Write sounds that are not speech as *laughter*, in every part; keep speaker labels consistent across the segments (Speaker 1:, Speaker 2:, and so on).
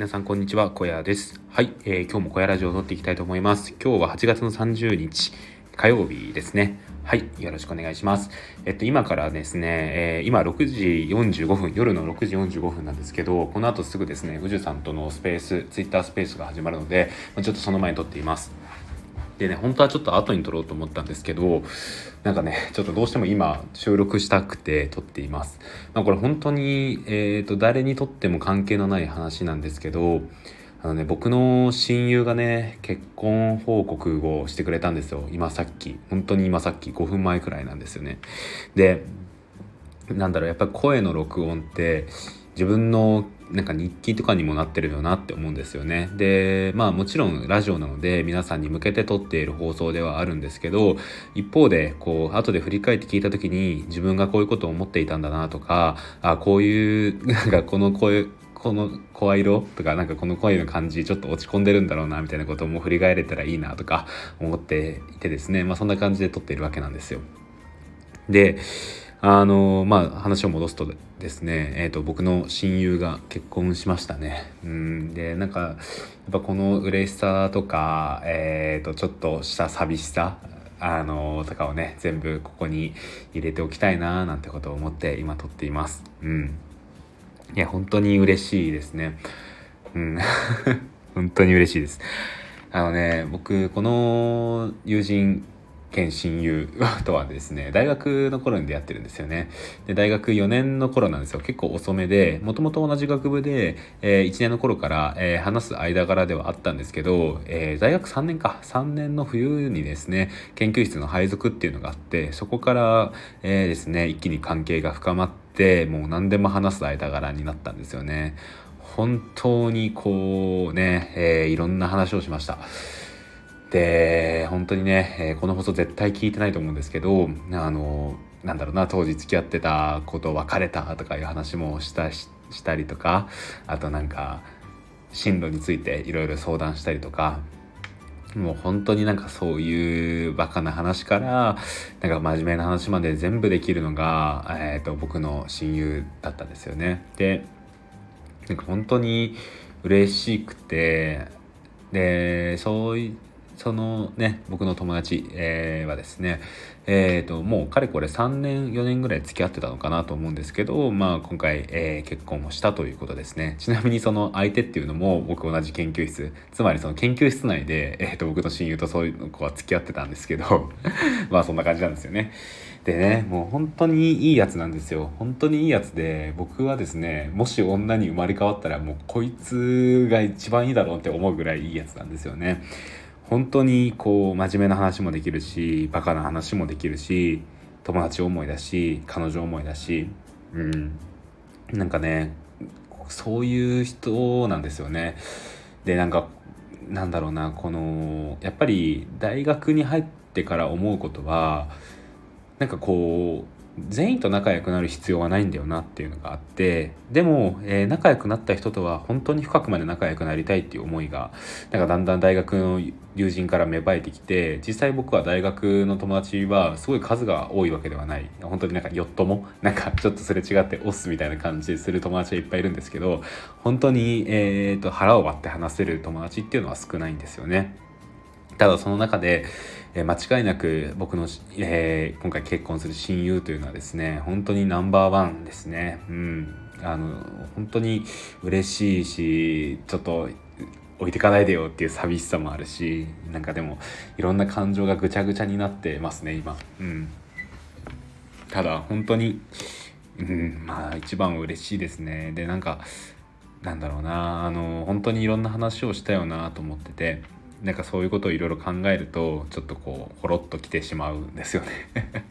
Speaker 1: 皆さんこんにちは、小屋です。はい、えー、今日も小屋ラジオを撮っていきたいと思います。今日は8月の30日、火曜日ですね。はい、よろしくお願いします。えっと、今からですね、えー、今6時45分、夜の6時45分なんですけど、この後すぐですね、宇治さんとのスペース、ツイッタースペースが始まるので、ちょっとその前に撮っています。でね、本当はちょっと後に撮ろうと思ったんですけど、なんかね、ちょっとどうしても今収録したくて撮っています。まあ、これ本当に、えっ、ー、と、誰にとっても関係のない話なんですけど、あのね、僕の親友がね、結婚報告をしてくれたんですよ。今さっき。本当に今さっき5分前くらいなんですよね。で、なんだろう、やっぱり声の録音って、自分のなんか日記とかにもなってるよなって思うんですよね。で、まあもちろんラジオなので皆さんに向けて撮っている放送ではあるんですけど、一方でこう後で振り返って聞いた時に自分がこういうことを思っていたんだなとか、あこういうなんかこの声この声色とかなんかこの声の感じちょっと落ち込んでるんだろうなみたいなことも振り返れたらいいなとか思っていてですねまあそんな感じで撮っているわけなんですよ。であのまあ話を戻すとですね、えーと、僕の親友が結婚しましたね。うんでなんかやっぱこの嬉しさとか、えーと、ちょっとした寂しさあのとかをね全部ここに入れておきたいななんてことを思って今撮っています。うん、いや本当に嬉しいですね。うん *laughs* 本当に嬉しいです。あのね僕この友人兼親友とはですね大学の頃に出会ってるんですよね。で大学4年の頃なんですよ。結構遅めでもともと同じ学部で、えー、1年の頃から、えー、話す間柄ではあったんですけど、えー、大学3年か。3年の冬にですね研究室の配属っていうのがあってそこから、えー、ですね一気に関係が深まってもう何でも話す間柄になったんですよね。本当にこうね、えー、いろんな話をしました。で本当にね、え、この放送絶対聞いてないと思うんですけどあのなんだろうな当時付き合ってたこと別れたとかいう話もしたしたりとかあとなんか進路についていろいろ相談したりとかもう本当になんかそういうバカな話からなんか真面目な話まで全部できるのが、えー、と僕の親友だったんですよね。でなんか本当に嬉しくてでそういそのね僕の友達、えー、はですねえーと、もうかれこれ3年4年ぐらい付き合ってたのかなと思うんですけど、まあ、今回、えー、結婚をしたということですねちなみにその相手っていうのも僕同じ研究室つまりその研究室内で、えーと、僕の親友とそういう子は付き合ってたんですけど *laughs* まあそんな感じなんですよね。でねもう本当にいいやつなんですよ本当にいいやつで僕はですねもし女に生まれ変わったらもうこいつが一番いいだろうって思うぐらいいいやつなんですよね。本当にこう真面目な話もできるしバカな話もできるし友達思いだし彼女思いだしうんなんかねそういう人なんですよね。でなんかなんだろうなこのやっぱり大学に入ってから思うことはなんかこう全員と仲良くなる必要はないんだよなっていうのがあってでも、えー、仲良くなった人とは本当に深くまで仲良くなりたいっていう思いがなんかだんだん大学の友人から芽生えてきて実際僕は大学の友達はすごい数が多いわけではない。本当になんかよっとも *laughs* なんかちょっとすれ違ってオスみたいな感じする友達はいっぱいいるんですけど本当に、えーと腹を割って話せる友達っていうのは少ないんですよね。ただその中で間違いなく僕の、えー、今回結婚する親友というのはですね本当にナンバーワンですね。うん。あの本当に嬉しいしちょっと置いてかないでよっていう寂しさもあるしなんかでもいろんな感情がぐちゃぐちゃになってますね今。うん。ただ本当にうんまあ一番嬉しいですね。でなんかなんだろうなあの本当にいろんな話をしたよなと思っててなんかそういうことをいろいろ考えるとちょっとこうほろっときてしまうんですよね。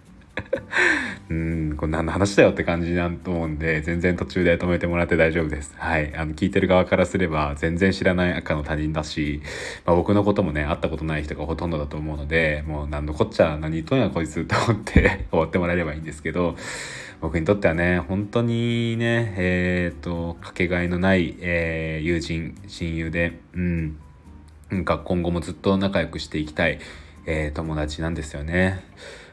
Speaker 1: うんこれ何の話だよって感じだと思うんで全然途中で止めてもらって大丈夫です。はい。あの聞いてる側からすれば全然知らない赤の他人だし、まあ、僕のこともね会ったことない人がほとんどだと思うのでもう何のこっちゃ何言っとんやこいつと思って *laughs* 終わってもらえればいいんですけど僕にとってはね本当にねえっ、ー、とかけがえのない、えー、友人親友でうん。なんか今後もずっと仲良くしていきたい、えー、友達なんですよね。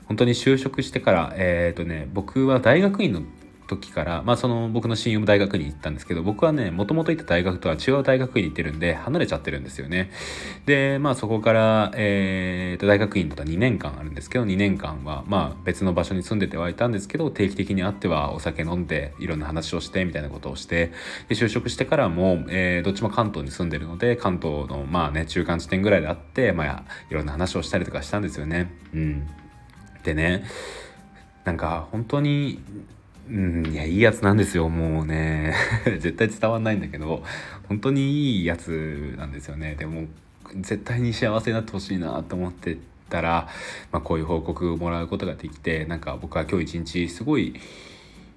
Speaker 1: 本当に就職してから、えっ、ー、とね、僕は大学院の時から、まあ、その僕の親友も大学に行ったんですけど僕はねもともと行った大学とは違う大学院に行ってるんで離れちゃってるんですよね。でまあそこから、えー、と大学院だったら2年間あるんですけど2年間はまあ別の場所に住んでてはいたんですけど定期的に会ってはお酒飲んでいろんな話をしてみたいなことをしてで就職してからも、えー、どっちも関東に住んでるので関東のまあね中間地点ぐらいであって、まあ、いろんな話をしたりとかしたんですよね。うん。でねなんか本当にうんいやいいやつなんですよもうね。*laughs* 絶対伝わんないんだけど本当にいいやつなんですよね。でも絶対に幸せになってほしいなと思ってたら、まあ、こういう報告をもらうことができてなんか僕は今日一日すごい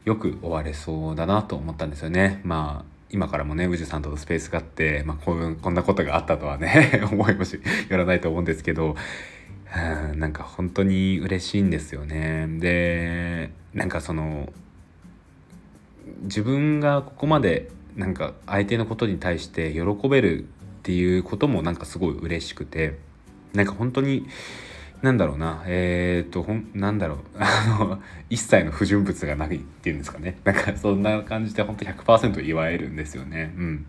Speaker 1: よく終われそうだなと思ったんですよね。まあ今からもね宇治さんとのスペースがあって、まあ、こうこんなことがあったとはね *laughs* 思いもしよらないと思うんですけどなんか本当に嬉しいんですよね。でなんかその自分がここまでなんか相手のことに対して喜べるっていうこともなんかすごい嬉しくてなんか本当になんだろうなえっ、ー、とほんなんだろう *laughs* あの一切の不純物がないっていうんですかね。なんかそんな感じで本当100%祝えるんですよね。うん。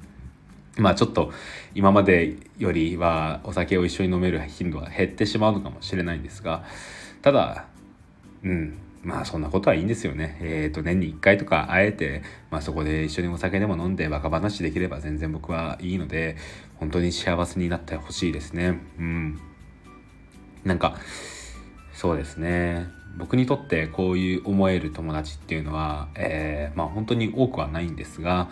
Speaker 1: まあちょっと今までよりはお酒を一緒に飲める頻度は減ってしまうのかもしれないんですがただうんまあそんなことはいいんですよね。えっ、ー、と年に1回とか会えて、まあそこで一緒にお酒でも飲んでバカ話できれば全然僕はいいので、本当に幸せになってほしいですね。うん。なんか、そうですね。僕にとってこういう思える友達っていうのは、えー、まあ本当に多くはないんですが、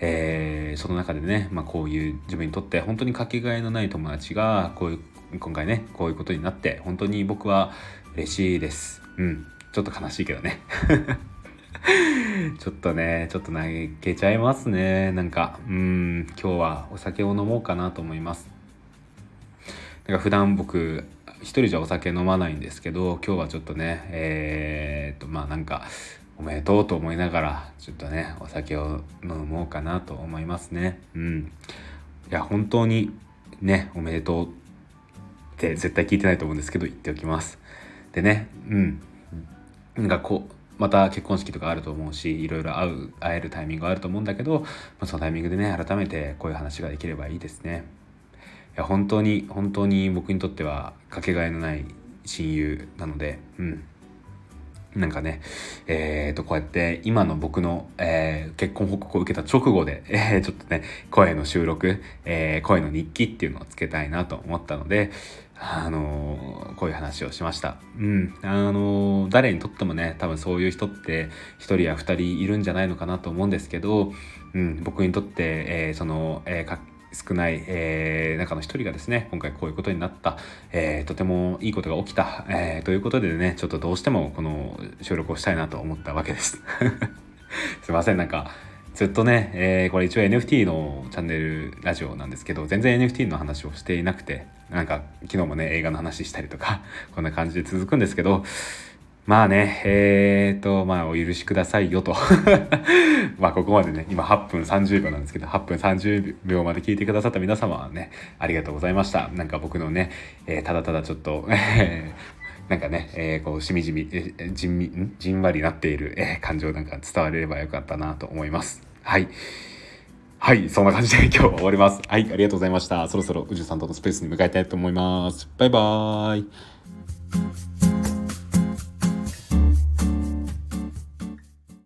Speaker 1: えー、その中でね、まあこういう自分にとって本当にかけがえのない友達が、こういう、今回ね、こういうことになって、本当に僕は嬉しいです。うん。ちょっと悲しいけどね *laughs* ちょっとね、ちょっと泣けちゃいますね。なんか、うん、今日はお酒を飲もうかなと思います。だか普段僕、一人じゃお酒飲まないんですけど、今日はちょっとね、えー、っと、まあなんか、おめでとうと思いながら、ちょっとね、お酒を飲もうかなと思いますね。うん。いや、本当にね、おめでとうって絶対聞いてないと思うんですけど、言っておきます。でね、うん。なんかこうまた結婚式とかあると思うしいろいろ会う会えるタイミングがあると思うんだけど、まあ、そのタイミングでね改めてこういう話ができればいいですね。や本当に本当に僕にとってはかけがえのない親友なのでうんなんかね、えー、と、こうやって今の僕の、えー、結婚報告を受けた直後で、えー、ちょっとね、声の収録、え、声の日記っていうのをつけたいなと思ったので、あの、こういう話をしました。うん。あの、誰にとってもね、多分そういう人って1人や2人いるんじゃないのかなと思うんですけど、うん、僕にとって、え、その、えー、少ない、えー、中の一人がですね、今回こういうことになった、えー、とてもいいことが起きた、えー、ということでね、ちょっとどうしてもこの収録をしたいなと思ったわけです。*laughs* すいません、なんか、ずっとね、えー、これ一応 NFT のチャンネルラジオなんですけど、全然 NFT の話をしていなくて、なんか昨日もね、映画の話したりとか、こんな感じで続くんですけど、まあね、えーと、まあお許しくださいよと。*laughs* まあここまでね、今8分30秒なんですけど、8分30秒まで聞いてくださった皆様はね、ありがとうございました。なんか僕のね、えー、ただただちょっと、*laughs* なんかね、えー、こう、しみじみ、えー、じんみ、ん？じんわりなっている、えー、感情なんか伝われればよかったなと思います。はい。はい、そんな感じで *laughs* 今日は終わります。はい、ありがとうございました。そろそろ宇治さんとのスペースに向かいたいと思います。バイバーイ。